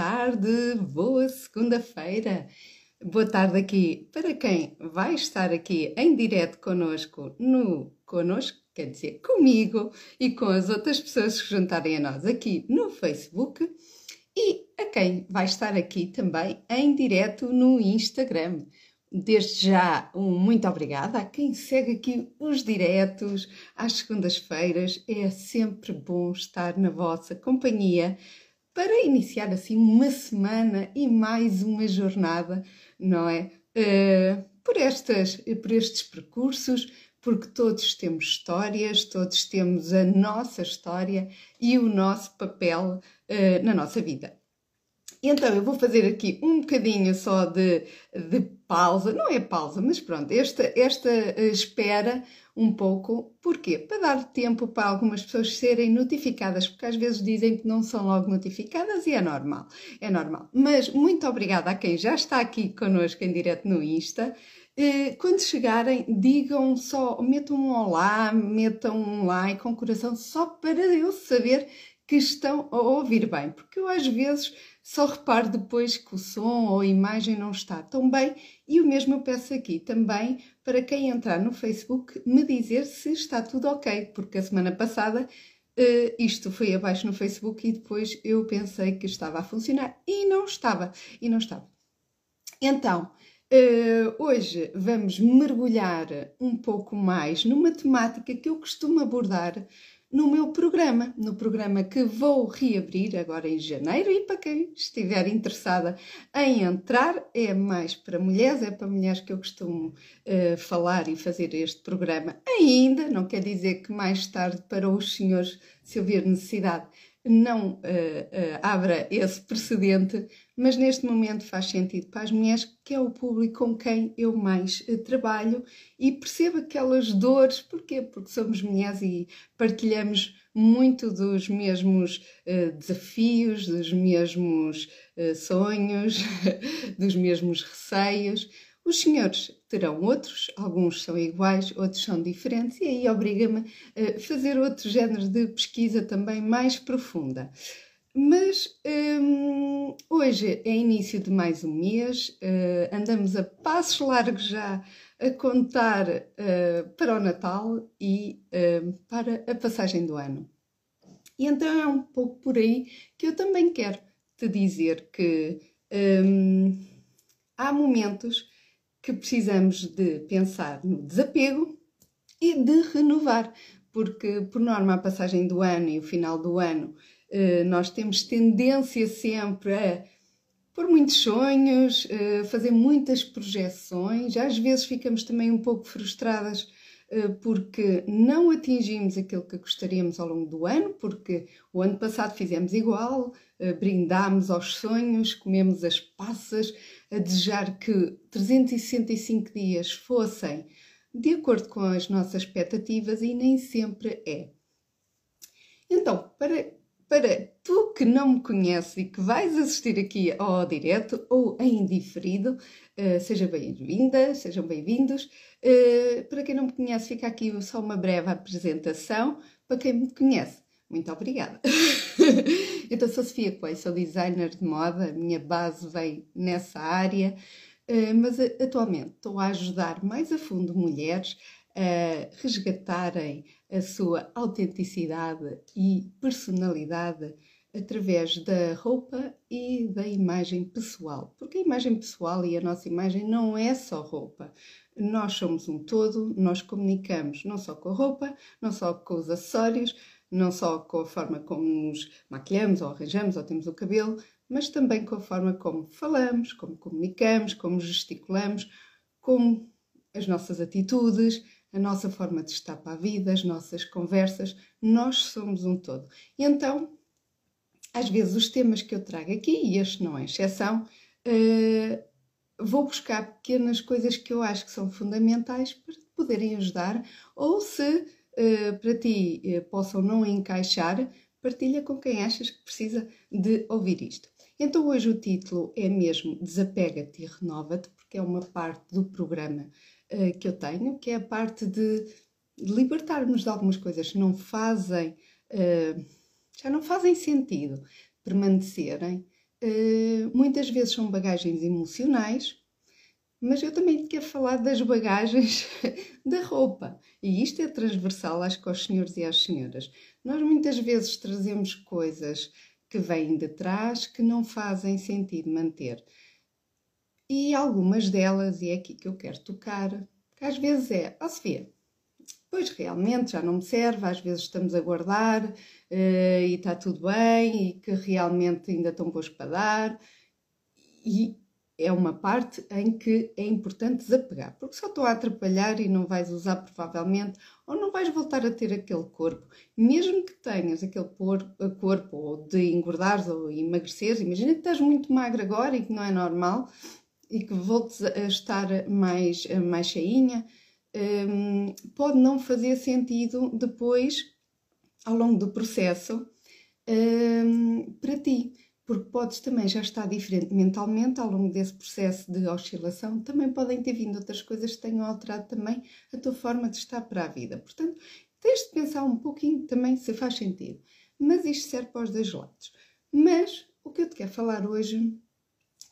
tarde, boa segunda-feira. Boa tarde aqui para quem vai estar aqui em direto connosco, no connosco, quer dizer, comigo e com as outras pessoas que juntarem a nós aqui no Facebook e a quem vai estar aqui também em direto no Instagram. Desde já, um muito obrigada a quem segue aqui os diretos às segundas-feiras. É sempre bom estar na vossa companhia para iniciar assim uma semana e mais uma jornada, não é? Uh, por, estas, por estes percursos, porque todos temos histórias, todos temos a nossa história e o nosso papel uh, na nossa vida. Então, eu vou fazer aqui um bocadinho só de, de pausa, não é pausa, mas pronto, esta, esta eh, espera um pouco, porquê? Para dar tempo para algumas pessoas serem notificadas, porque às vezes dizem que não são logo notificadas e é normal, é normal. Mas muito obrigada a quem já está aqui connosco em direto no Insta. Eh, quando chegarem, digam só, metam um olá, metam um like, um coração, só para eu saber que estão a ouvir bem, porque eu às vezes só reparo depois que o som ou a imagem não está tão bem e o mesmo eu peço aqui também para quem entrar no Facebook me dizer se está tudo ok, porque a semana passada uh, isto foi abaixo no Facebook e depois eu pensei que estava a funcionar e não estava, e não estava. Então, uh, hoje vamos mergulhar um pouco mais numa temática que eu costumo abordar no meu programa, no programa que vou reabrir agora em janeiro. E para quem estiver interessada em entrar, é mais para mulheres, é para mulheres que eu costumo uh, falar e fazer este programa ainda. Não quer dizer que mais tarde, para os senhores, se houver necessidade, não uh, uh, abra esse precedente, mas neste momento faz sentido para as mulheres, que é o público com quem eu mais uh, trabalho e percebo aquelas dores, porquê? Porque somos mulheres e partilhamos muito dos mesmos desafios, dos mesmos sonhos, dos mesmos receios. Os senhores terão outros, alguns são iguais, outros são diferentes, e aí obriga-me a fazer outro género de pesquisa também mais profunda. Mas hum, hoje é início de mais um mês, uh, andamos a passos largos já a contar uh, para o Natal e uh, para a passagem do ano. E então é um pouco por aí que eu também quero te dizer que hum, há momentos que precisamos de pensar no desapego e de renovar, porque, por norma, a passagem do ano e o final do ano, eh, nós temos tendência sempre a pôr muitos sonhos, eh, fazer muitas projeções, às vezes ficamos também um pouco frustradas eh, porque não atingimos aquilo que gostaríamos ao longo do ano, porque o ano passado fizemos igual, brindámos aos sonhos, comemos as passas, a desejar que 365 dias fossem de acordo com as nossas expectativas e nem sempre é. Então, para, para tu que não me conheces e que vais assistir aqui ao direto ou em diferido, uh, seja bem-vinda, sejam bem-vindos. Uh, para quem não me conhece, fica aqui só uma breve apresentação. Para quem me conhece, muito obrigada. então, sou Sofia Coelho, sou designer de moda, a minha base vem nessa área, eh, mas atualmente estou a ajudar mais a fundo mulheres a resgatarem a sua autenticidade e personalidade através da roupa e da imagem pessoal. Porque a imagem pessoal e a nossa imagem não é só roupa. Nós somos um todo, nós comunicamos não só com a roupa, não só com os acessórios, não só com a forma como nos maquilhamos ou arranjamos ou temos o cabelo, mas também com a forma como falamos, como comunicamos, como gesticulamos, como as nossas atitudes, a nossa forma de estar para a vida, as nossas conversas. Nós somos um todo. E então, às vezes, os temas que eu trago aqui, e este não é exceção, uh, vou buscar pequenas coisas que eu acho que são fundamentais para poderem ajudar, ou se eh, para ti uh, possam não encaixar, partilha com quem achas que precisa de ouvir isto. Então hoje o título é mesmo Desapega-te e Renova-te, porque é uma parte do programa uh, que eu tenho, que é a parte de libertarmos de algumas coisas que não fazem, já não fazem sentido permanecerem muitas vezes são bagagens emocionais, mas eu também quero falar das bagagens da roupa. E isto é transversal, acho que aos senhores e às senhoras. Nós muitas vezes trazemos coisas que vêm de trás que não fazem sentido manter. E algumas delas, e é aqui que eu quero tocar, que às vezes é, ó oh, Sofia, pois realmente já não me serve, às vezes estamos a guardar uh, e está tudo bem e que realmente ainda estão boas para dar. E é uma parte em que é importante desapegar, porque só estão a atrapalhar e não vais usar provavelmente, ou não vais voltar a ter aquele corpo. Mesmo que tenhas aquele corpo, ou de engordares ou emagreceres, imagina que estás muito magro agora e que não é normal, e que voltes a estar mais, mais cheinha, um, pode não fazer sentido depois, ao longo do processo, um, para ti porque podes também já estar diferente mentalmente ao longo desse processo de oscilação. Também podem ter vindo outras coisas que tenham alterado também a tua forma de estar para a vida. Portanto, tens de pensar um pouquinho também se faz sentido. Mas isto serve para os dois lados. Mas o que eu te quero falar hoje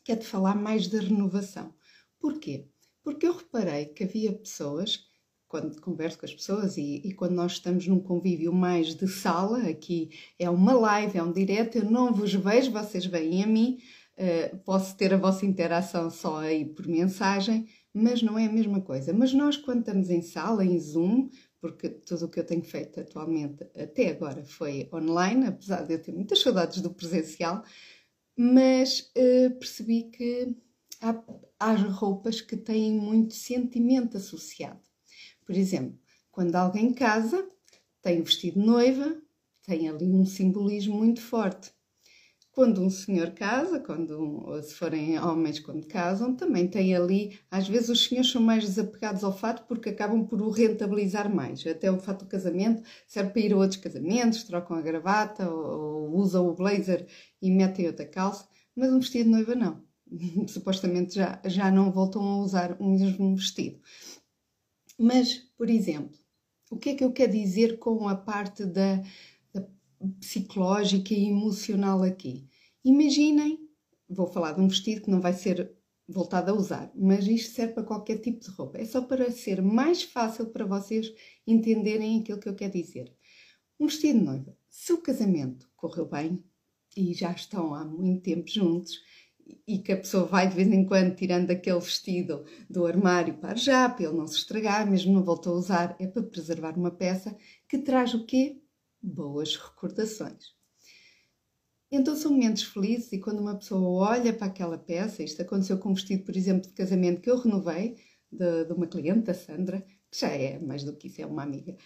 de falar mais da renovação. Porquê? Porque eu reparei que havia pessoas quando converso com as pessoas e, e, quando nós estamos num convívio mais de sala, aqui é uma live, é um direto, eu não vos vejo, vocês veem a mim, uh, posso ter a vossa interação só aí por mensagem, mas não é a mesma coisa. Mas nós, quando estamos em sala, em Zoom, porque tudo o que eu tenho feito atualmente até agora foi online, apesar de eu ter muitas saudades do presencial, mas uh, percebi que há, há roupas que têm muito sentimento associado. Por exemplo, quando alguém casa, tem o vestido de noiva, tem ali um simbolismo muito forte. Quando um senhor casa, quando se forem homens quando casam, também tem ali, às vezes os senhores são mais desapegados ao fato porque acabam por o rentabilizar mais. Até o fato do casamento serve para ir a outros casamentos, trocam a gravata ou, ou usam o blazer e metem outra calça, mas um vestido de noiva não. Supostamente já, já não voltam a usar o mesmo vestido. Mas, por exemplo, o que é que eu quero dizer com a parte da, da psicológica e emocional aqui? Imaginem, vou falar de um vestido que não vai ser voltado a usar, mas isto serve para qualquer tipo de roupa. É só para ser mais fácil para vocês entenderem aquilo que eu quero dizer. Um vestido de noiva. Se o casamento correu bem e já estão há muito tempo juntos, e que a pessoa vai de vez em quando tirando aquele vestido do armário para já, para ele não se estragar, mesmo não voltou a usar, é para preservar uma peça que traz o quê? Boas recordações. Então são momentos felizes e quando uma pessoa olha para aquela peça, isto aconteceu com um vestido, por exemplo, de casamento que eu renovei, de, de uma cliente, da Sandra, que já é mais do que isso, é uma amiga,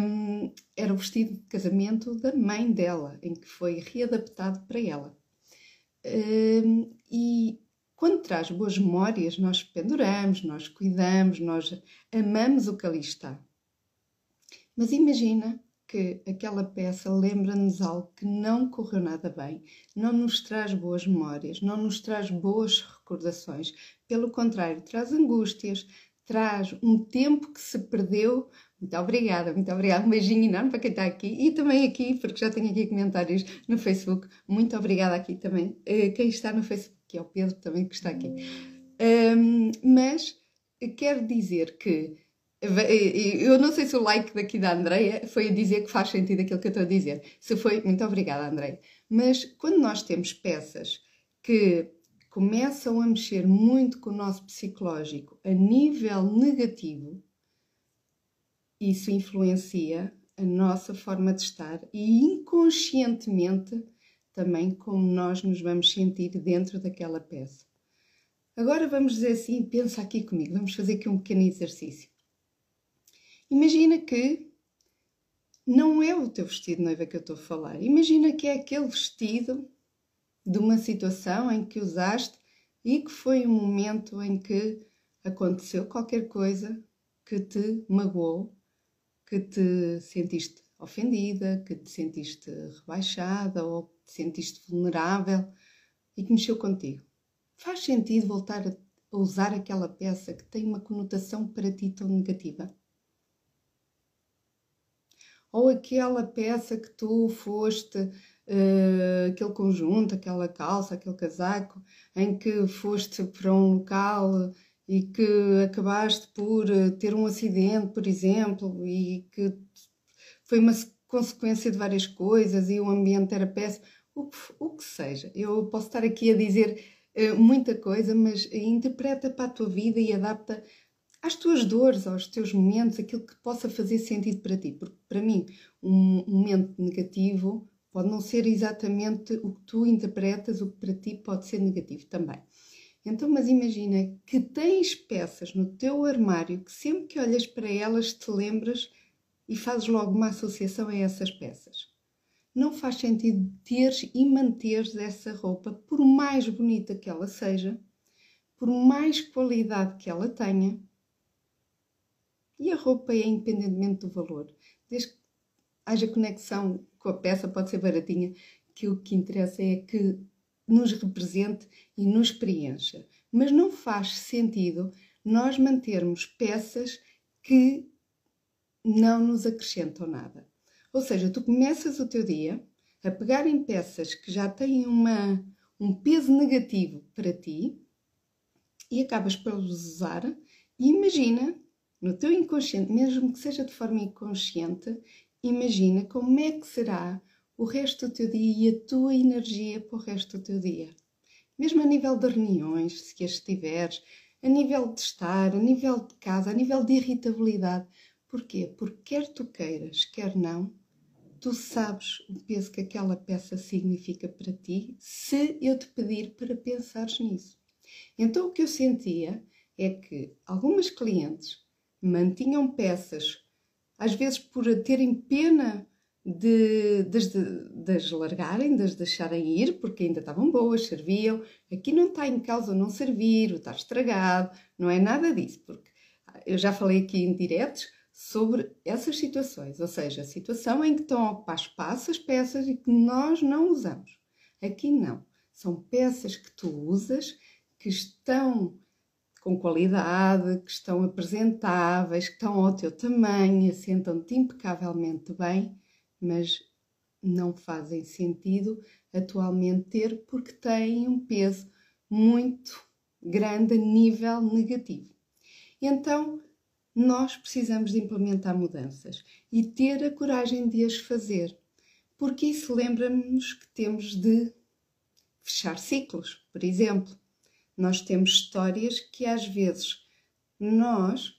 um, era o vestido de casamento da mãe dela, em que foi readaptado para ela. E quando traz boas memórias, nós penduramos, nós cuidamos, nós amamos o que ali está. Mas imagina que aquela peça lembra-nos algo que não correu nada bem, não nos traz boas memórias, não nos traz boas recordações. Pelo contrário, traz angústias, traz um tempo que se perdeu muito obrigada, muito obrigada. Um beijinho enorme para quem está aqui e também aqui, porque já tenho aqui comentários no Facebook. Muito obrigada aqui também. Uh, quem está no Facebook, que é o Pedro também que está aqui. Um, mas quero dizer que eu não sei se o like daqui da Andreia foi a dizer que faz sentido aquilo que eu estou a dizer. Se foi, muito obrigada, Andreia. Mas quando nós temos peças que começam a mexer muito com o nosso psicológico a nível negativo, isso influencia a nossa forma de estar e inconscientemente também como nós nos vamos sentir dentro daquela peça. Agora vamos dizer assim, pensa aqui comigo, vamos fazer aqui um pequeno exercício. Imagina que não é o teu vestido de noiva que eu estou a falar. Imagina que é aquele vestido de uma situação em que usaste e que foi um momento em que aconteceu qualquer coisa que te magoou que te sentiste ofendida, que te sentiste rebaixada ou que te sentiste vulnerável e que mexeu contigo. Faz sentido voltar a usar aquela peça que tem uma conotação para ti tão negativa? ou aquela peça que tu foste, uh, aquele conjunto, aquela calça, aquele casaco, em que foste para um local e que acabaste por eh, ter um acidente, por exemplo, e que foi uma consequência de várias coisas e o ambiente era péssimo, o que, seja. Eu posso estar aqui a dizer uh, muita coisa, mas interpreta para a tua vida e adapta às tuas dores, aos teus momentos, aquilo que possa fazer sentido para ti. Porque para mim, um momento negativo pode não ser exatamente o que tu interpretas, o que para ti pode ser negativo também. Então, mas imagina que tens peças no teu armário que sempre que olhas para elas te lembras e fazes logo uma associação a essas peças. Não faz sentido teres e manteres essa roupa, por mais bonita que ela seja, por mais qualidade que ela tenha, e a roupa é independentemente do valor. Desde que haja conexão com a peça, pode ser baratinha, que o que interessa é que nos represente e nos preencha. Mas não faz sentido nós mantermos peças que não nos acrescentam nada. Ou seja, tu começas o teu dia a pegar em peças que já têm uma, um peso negativo para ti e acabas por usar e imagina no teu inconsciente, mesmo que seja de forma inconsciente, imagina como é que será o resto do teu dia e a tua energia para o resto do teu dia. Mesmo a nível de reuniões, se as tiveres, a nível de estar, a nível de casa, a nível de irritabilidade. Porquê? Porque quer tu queiras, quer não, tu sabes o peso que aquela peça significa para ti se eu te pedir para pensares nisso. Então o que eu sentia é que algumas clientes mantinham peças, às vezes por terem pena de, de, de, as largarem, de as deixarem ir, porque ainda estavam boas, serviam. Aqui não está em causa não servir, o estar estragado, não é nada disso, porque eu já falei aqui em diretos sobre essas situações, ou seja, a situação em que estão a ocupar espaço as peças e que nós não usamos. Aqui não. São peças que tu usas, que estão com qualidade, que estão apresentáveis, que estão ao teu tamanho, assentam-te impecavelmente bem, mas não fazem sentido atualmente ter porque têm um peso muito grande a nível negativo. Então, nós precisamos de implementar mudanças e ter a coragem de as fazer, porque isso lembra-nos que temos de fechar ciclos, por exemplo nós temos histórias que às vezes nós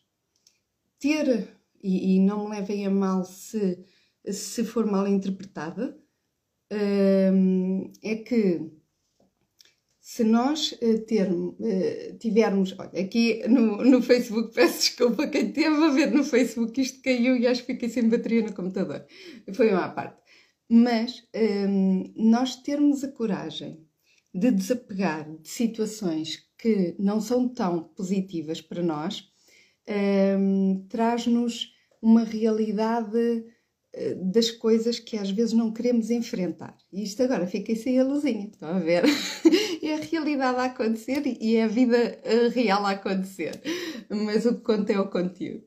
ter, e, e não me levem a mal se, se for mal interpretada, hum, é que se nós eh, eh, tivermos, olha, aqui no, no Facebook, peço desculpa quem esteve a ver no Facebook, isto caiu e acho que fiquei sem bateria no computador, foi uma parte. Mas nós termos a coragem de desapegar de situações que não são tão positivas para nós, traz-nos uma realidade eh, das coisas que às vezes não queremos enfrentar. E isto agora fiquei sem a luzinha, estão a ver? é a realidade a acontecer e é a vida eh, real a acontecer. Mas o que conta é o conteúdo.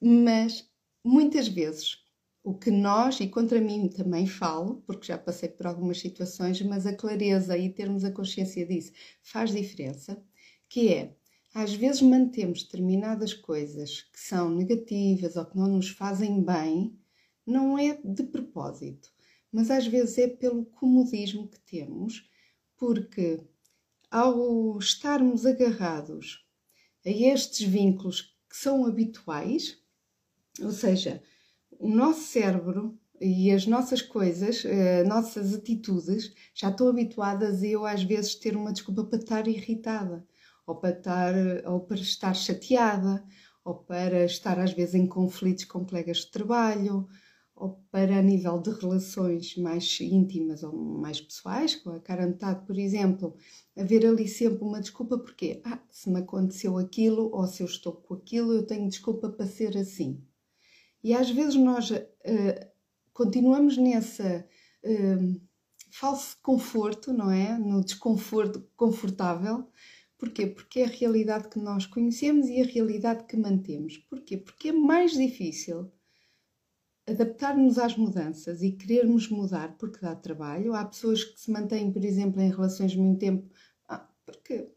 Mas muitas vezes o que nós, e contra mim também falo, porque já passei por algumas situações, mas a clareza e termos a consciência disso faz diferença, que é, às vezes mantemos determinadas coisas que são negativas ou que não nos fazem bem, não é de propósito, mas às vezes é pelo comodismo que temos, porque ao estarmos agarrados a estes vínculos que são habituais, ou seja, o nosso cérebro e as nossas coisas, uh, nossas atitudes, já estão habituadas a eu às vezes ter uma desculpa para estar irritada, ou para estar, ou para estar chateada, ou para estar às vezes em conflitos com colegas de trabalho, ou para nível de relações mais íntimas ou mais pessoais, com a cara metade, por exemplo, haver ali sempre uma desculpa porque, ah, se me aconteceu aquilo, ou se eu estou com aquilo, eu tenho desculpa para ser assim. E às vezes nós uh, continuamos nessa uh, falso conforto, não é? No desconforto confortável. Porquê? Porque é a realidade que nós conhecemos e a realidade que mantemos. Porquê? Porque é mais difícil adaptar-nos às mudanças e querermos mudar porque dá trabalho. Há pessoas que se mantêm, por exemplo, em relações muito tempo, ah, porque,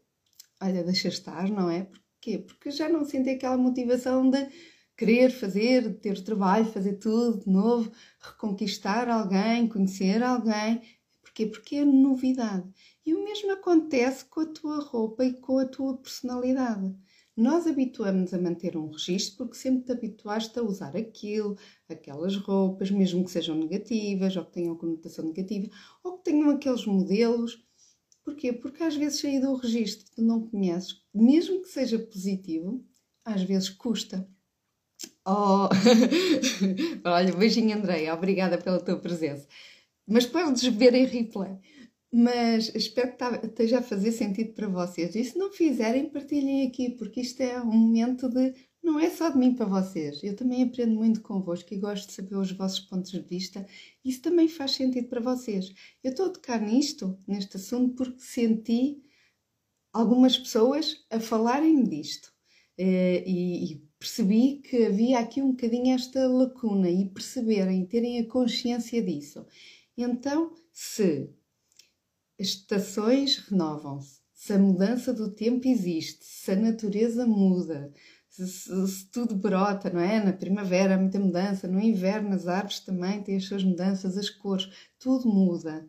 olha, deixa estar, não é? Porquê? Porque já não sentem aquela motivação de querer fazer, ter trabalho, fazer tudo de novo, reconquistar alguém, conhecer alguém. Porquê? Porque é novidade. E o mesmo acontece com a tua roupa e com a tua personalidade. Nós habituamos a manter um registro porque sempre te habituaste a usar aquilo, aquelas roupas, mesmo que sejam negativas ou que tenham conotação negativa, ou que tenham aqueles modelos. Porquê? Porque às vezes sair do registro que tu não conheces, mesmo que seja positivo, às vezes custa. Oh, olha, beijinho Andréia, obrigada pela tua presença. Mas podes ver em replay mas espero que tá, esteja a fazer sentido para vocês. E se não fizerem, partilhem aqui, porque isto é um momento de. Não é só de mim para vocês. Eu também aprendo muito convosco e gosto de saber os vossos pontos de vista. Isso também faz sentido para vocês. Eu estou a tocar nisto, neste assunto, porque senti algumas pessoas a falarem disto. Eh, e, percebi que havia aqui um bocadinho esta lacuna e perceberem, terem a consciência disso. Então, se estações renovam-se, se a mudança do tempo existe, se a natureza muda, se, se, se, tudo brota, não é? Na primavera há muita mudança, no inverno as árvores também têm as suas mudanças, as cores, tudo muda.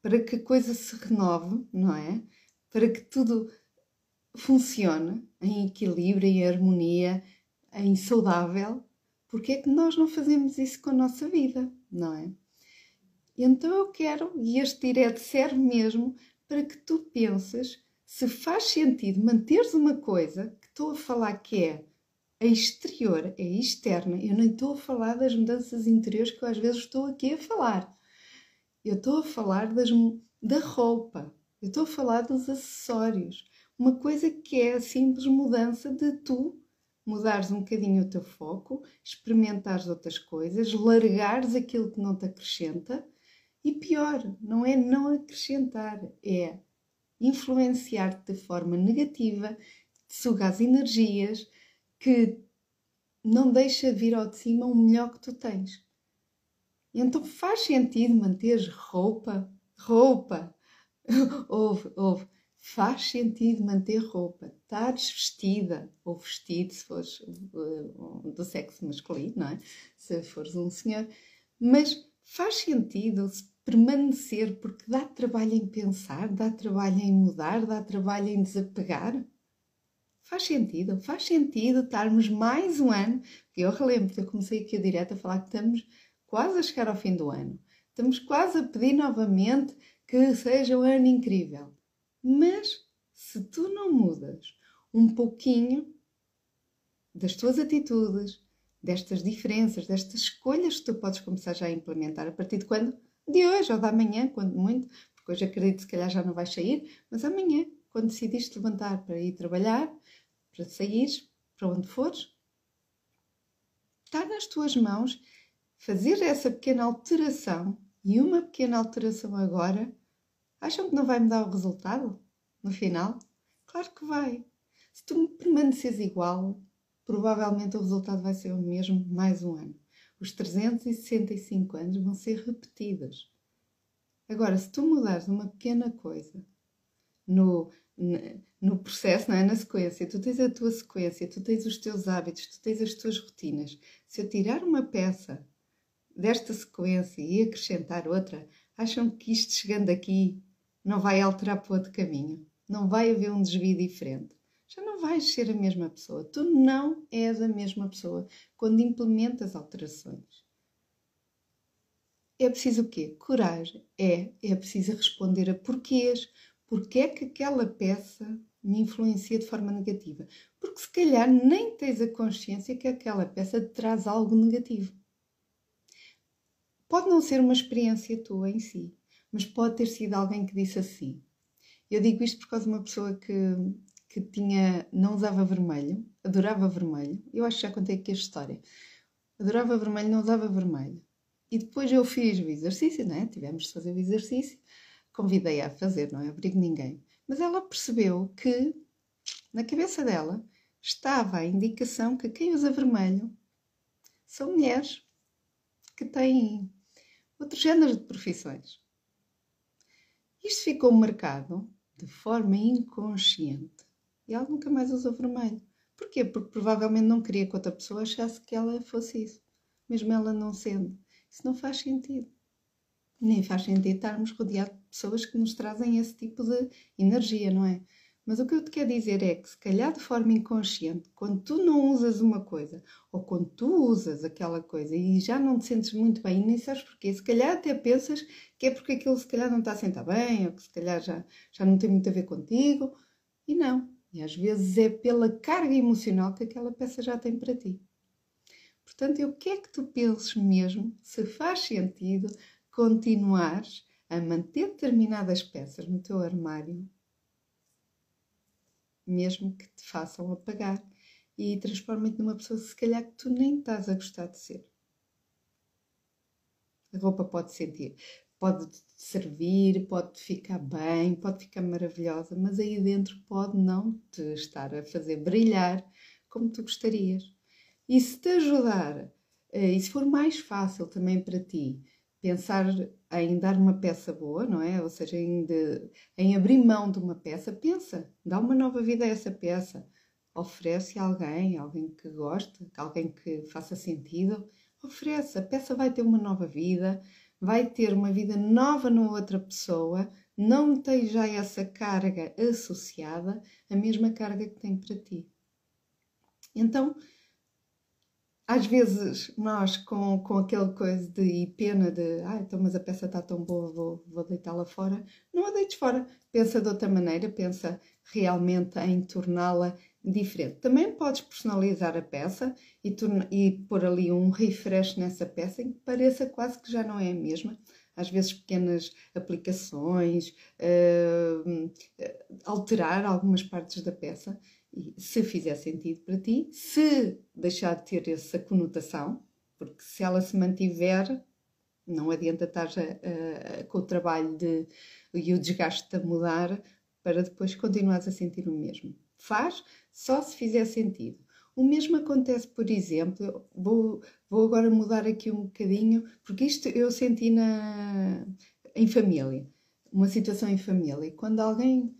Para que a coisa se renove, não é? Para que tudo funcione em equilíbrio, em harmonia, em saudável, porque é que nós não fazemos isso com a nossa vida, não é? Então eu quero, e este direto serve mesmo para que tu penses se faz sentido manteres uma coisa que estou a falar que é a exterior, é externa. Eu nem estou a falar das mudanças interiores que eu às vezes estou aqui a falar. Eu estou a falar das, da roupa, eu estou a falar dos acessórios. Uma coisa que é a simples mudança de tu mudares um bocadinho o teu foco, experimentares outras coisas, largares aquilo que não te acrescenta e pior, não é não acrescentar, é influenciar-te de forma negativa, sugar as energias que não deixa vir ao de cima o melhor que tu tens. Então faz sentido manteres roupa, roupa, ouve, ouve, faz sentido manter roupa, estares vestida ou vestido se fores uh, do sexo masculino, não é? Se fores um senhor, mas faz sentido permanecer porque dá trabalho em pensar, dá trabalho em mudar, dá trabalho em desapegar? Faz sentido, faz sentido estarmos mais um ano, porque eu relembro que eu comecei aqui a direto a falar que estamos quase a chegar ao fim do ano. Estamos quase a pedir novamente que seja um ano incrível. Mas se tu não mudas um pouquinho das tuas atitudes, destas diferenças, destas escolhas que tu podes começar já a implementar. A partir de quando? De hoje ou da manhã, quando muito, porque hoje acredito que se calhar já não vais sair, mas amanhã, quando decidiste levantar para ir trabalhar, para sair, para onde fores, está nas tuas mãos fazer essa pequena alteração e uma pequena alteração agora, acham que não vai mudar o resultado no final? Claro que vai. Se tu permaneceres igual, provavelmente o resultado vai ser o mesmo mais um ano. Os 365 anos vão ser repetidos. Agora, se tu mudares uma pequena coisa no, no processo, não é? na sequência, tu tens a tua sequência, tu tens os teus hábitos, tu tens as tuas rotinas. Se eu tirar uma peça desta sequência e acrescentar outra, acham que isto chegando aqui não vai alterar para outro caminho? Não vai haver um desvio diferente? Já não vais ser a mesma pessoa. Tu não és a mesma pessoa quando implementas alterações. É preciso o quê? Coragem. É, é preciso responder a porquês. Porquê é que aquela peça me influencia de forma negativa? Porque se calhar nem tens a consciência que aquela peça te traz algo negativo. Pode não ser uma experiência tua em si, mas pode ter sido alguém que disse assim. Eu digo isto por causa de uma pessoa que que tinha, não usava vermelho, adorava vermelho. Eu acho que já contei aqui a história. Adorava vermelho, não usava vermelho. E depois eu fiz o exercício, né? Tivemos de fazer o exercício. Convidei-a a fazer, não é? Obrigo ninguém. Mas ela percebeu que, na cabeça dela, estava a indicação que quem usa vermelho são mulheres. que têm outro género de profissões. Isto ficou marcado de forma inconsciente e ela nunca mais usou vermelho. Porquê? Porque provavelmente não queria que outra pessoa achasse que ela fosse isso, mesmo ela não sendo. Isso não faz sentido. Nem faz sentido estarmos rodeados de pessoas que nos trazem esse tipo de energia, não é? Mas o que eu te quero dizer é que, se calhar de forma inconsciente, quando tu não usas uma coisa, ou quando tu usas aquela coisa e já não te sentes muito bem, e nem sabes porquê, se calhar até pensas que é porque aquilo se calhar não está a sentar bem, ou que se calhar já, já não tem muito a ver contigo, e não. E às vezes é pela carga emocional que aquela peça já tem para ti. Portanto, eu quero que tu penses mesmo se faz sentido continuares a manter determinadas peças no teu armário mesmo que te façam apagar e transformem-te numa pessoa se calhar que tu nem estás a gostar de ser. A roupa pode sentir, pode servir, pode ficar bem, pode ficar maravilhosa, mas aí dentro pode não te estar a fazer brilhar como tu gostarias. E se te ajudar, eh, e se for mais fácil também para ti, pensar em dar uma peça boa, não é? Ou seja, em, de, em abrir mão de uma peça, pensa, dá uma nova vida a essa peça. Oferece a alguém, alguém que goste, alguém que faça sentido, oferece. A peça vai ter uma nova vida, vai ter uma vida nova na outra pessoa, não tem já essa carga associada, a mesma carga que tem para ti. Então, às vezes nós com, com aquele coisa de pena de ah, então mas a peça está tão boa, vou, vou deitá-la fora. Não a deites fora. Pensa de outra maneira, pensa realmente em torná-la diferente. Também podes personalizar a peça e, e pôr ali um refresh nessa peça em que pareça quase que já não é a mesma. Às vezes pequenas aplicações, uh, alterar algumas partes da peça e se fizer sentido para ti, se deixar de ter essa conotação, porque se ela se mantiver, não adianta estar a, com o trabalho de, e o desgaste a mudar para depois continuares a sentir o mesmo. Faz só se fizer sentido. O mesmo acontece, por exemplo, vou, vou agora mudar aqui um bocadinho, porque isto eu senti na, em família, uma situação em família. Quando alguém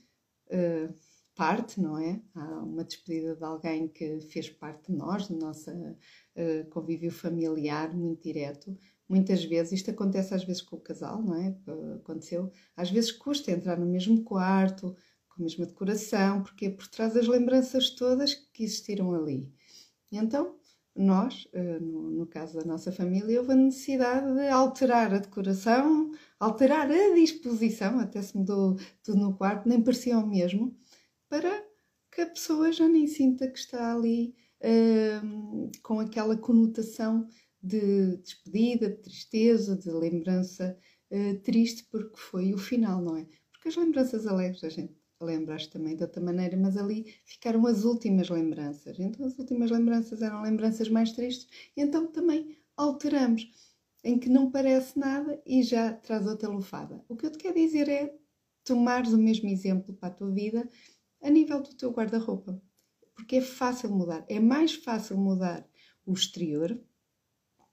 uh, parte, não é? Há uma despedida de alguém que fez parte de nós, do nosso uh, convívio familiar muito direto. Muitas vezes, isto acontece às vezes com o casal, não é? Aconteceu. Às vezes custa entrar no mesmo quarto, com a mesma decoração, porque é por trás das lembranças todas que existiram ali. E então, nós, uh, no, no caso da nossa família, houve a necessidade de alterar a decoração, alterar a disposição, até se mudou tudo no quarto, nem parecia o mesmo para que a pessoa já nem sinta que está ali uh, com aquela conotação de despedida, de tristeza, de lembrança uh, triste, porque foi o final, não é? Porque as lembranças alegres a gente lembra também de outra maneira, mas ali ficaram as últimas lembranças. Então, as últimas lembranças eram lembranças mais tristes, então também alteramos, em que não parece nada e já traz outra lufada. O que eu te quero dizer é tomares o mesmo exemplo para a tua vida a nível do teu guarda-roupa. Porque é fácil mudar. É mais fácil mudar o exterior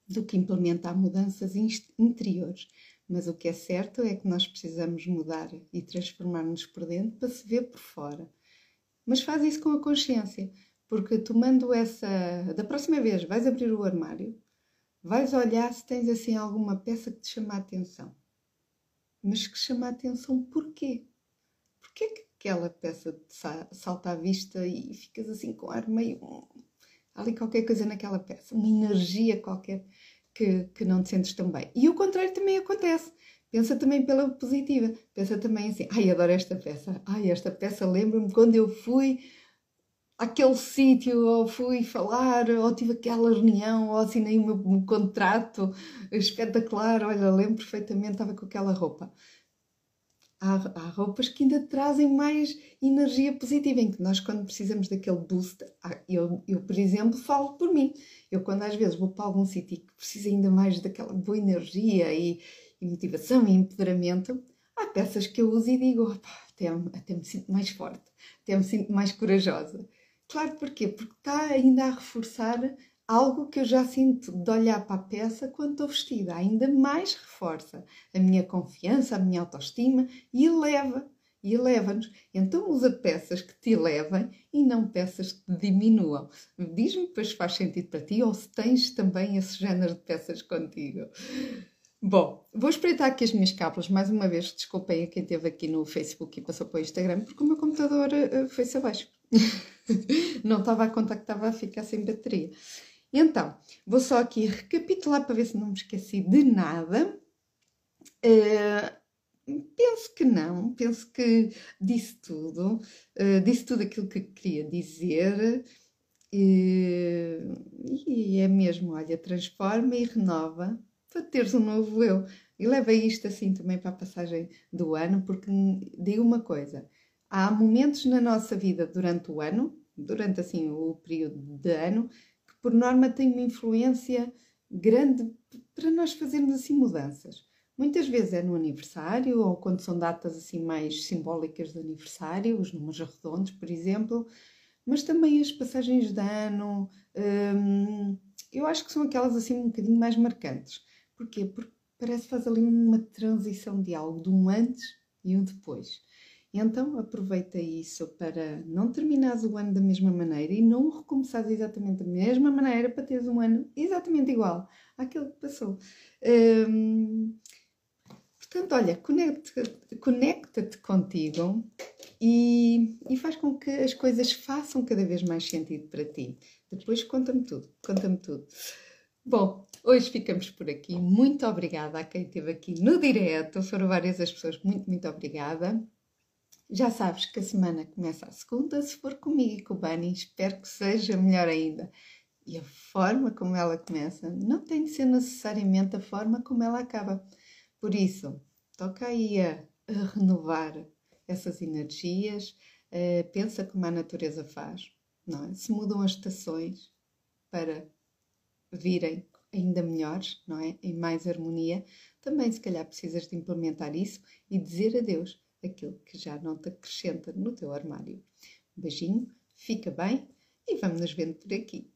do que implementar mudanças interiores. Mas o que é certo é que nós precisamos mudar e transformar-nos por dentro para se ver por fora. Mas faz isso com a consciência, porque tomando essa. Da próxima vez vais abrir o armário, vais olhar se tens assim alguma peça que te chama a atenção. Mas que chama a atenção porquê? Porquê que aquela peça te salta à vista e ficas assim com ar meio. Há ali qualquer coisa naquela peça, uma energia qualquer que, que não te sentes tão bem. E o contrário também acontece. Pensa também pela positiva. Pensa também assim: ai, adoro esta peça. Ai, esta peça lembra-me quando eu fui àquele sítio, ou fui falar, ou tive aquela reunião, ou assinei o meu contrato espetacular. Olha, lembro perfeitamente, estava com aquela roupa há, há, roupas que ainda trazem mais energia positiva, em que nós, quando precisamos daquele boost, eu, eu, por exemplo, falo por mim. Eu, quando às vezes vou para algum sítio que precisa ainda mais daquela boa energia e, e, motivação e empoderamento, há peças que eu uso e digo, até, até me sinto mais forte, até me sinto mais corajosa. Claro, porquê? Porque está ainda a reforçar algo que eu já sinto de olhar para a peça quando estou vestida. Ainda mais reforça a minha confiança, a minha autoestima e eleva. E eleva-nos. Então usa peças que te elevem e não peças que te diminuam. Diz-me depois se faz sentido para ti ou se tens também esse género de peças contigo. Bom, vou espreitar aqui as minhas cábulas mais uma vez. Desculpem a quem esteve aqui no Facebook e passou para o Instagram, porque o meu computador uh, foi-se abaixo. não estava a contar que estava a ficar sem bateria. Então, vou só aqui recapitular para ver se não me esqueci de nada. Uh, penso que não, penso que disse tudo, uh, disse tudo aquilo que queria dizer. e é mesmo, olha, transforma e renova para teres um novo eu. E leva isto assim também para a passagem do ano, porque digo uma coisa: há momentos na nossa vida durante o ano, durante assim o período de ano, por norma têm uma influência grande para nós fazermos assim mudanças. Muitas vezes é no aniversário ou quando são datas assim mais simbólicas de aniversário, os números redondos, por exemplo, mas também as passagens de ano. Hum, eu acho que são aquelas assim um bocadinho mais marcantes. Porquê? Porque parece que faz ali uma transição de algo, de um antes e um depois. Então aproveita isso para não terminares o ano da mesma maneira e não recomeçares exatamente da mesma maneira para teres um ano exatamente igual àquele que passou. Hum, portanto, olha, conecta-te conecta contigo e, e faz com que as coisas façam cada vez mais sentido para ti. Depois conta-me tudo, conta-me tudo. Bom, hoje ficamos por aqui. Muito obrigada a quem esteve aqui no direto. Foram várias as pessoas. Muito, muito obrigada. Já sabes que a semana começa a segunda. Se for comigo e com o Bani, espero que seja melhor ainda. E a forma como ela começa não tem de ser necessariamente a forma como ela acaba. Por isso, toca aí a, a renovar essas energias. Uh, pensa como a natureza faz. Não é? Se mudam as estações para virem ainda melhores, não é? Em mais harmonia, também se calhar precisas de implementar isso e dizer adeus aquilo que já não te acrescenta no teu armário. Um beijinho, fica bem e vamos nos vendo por aqui.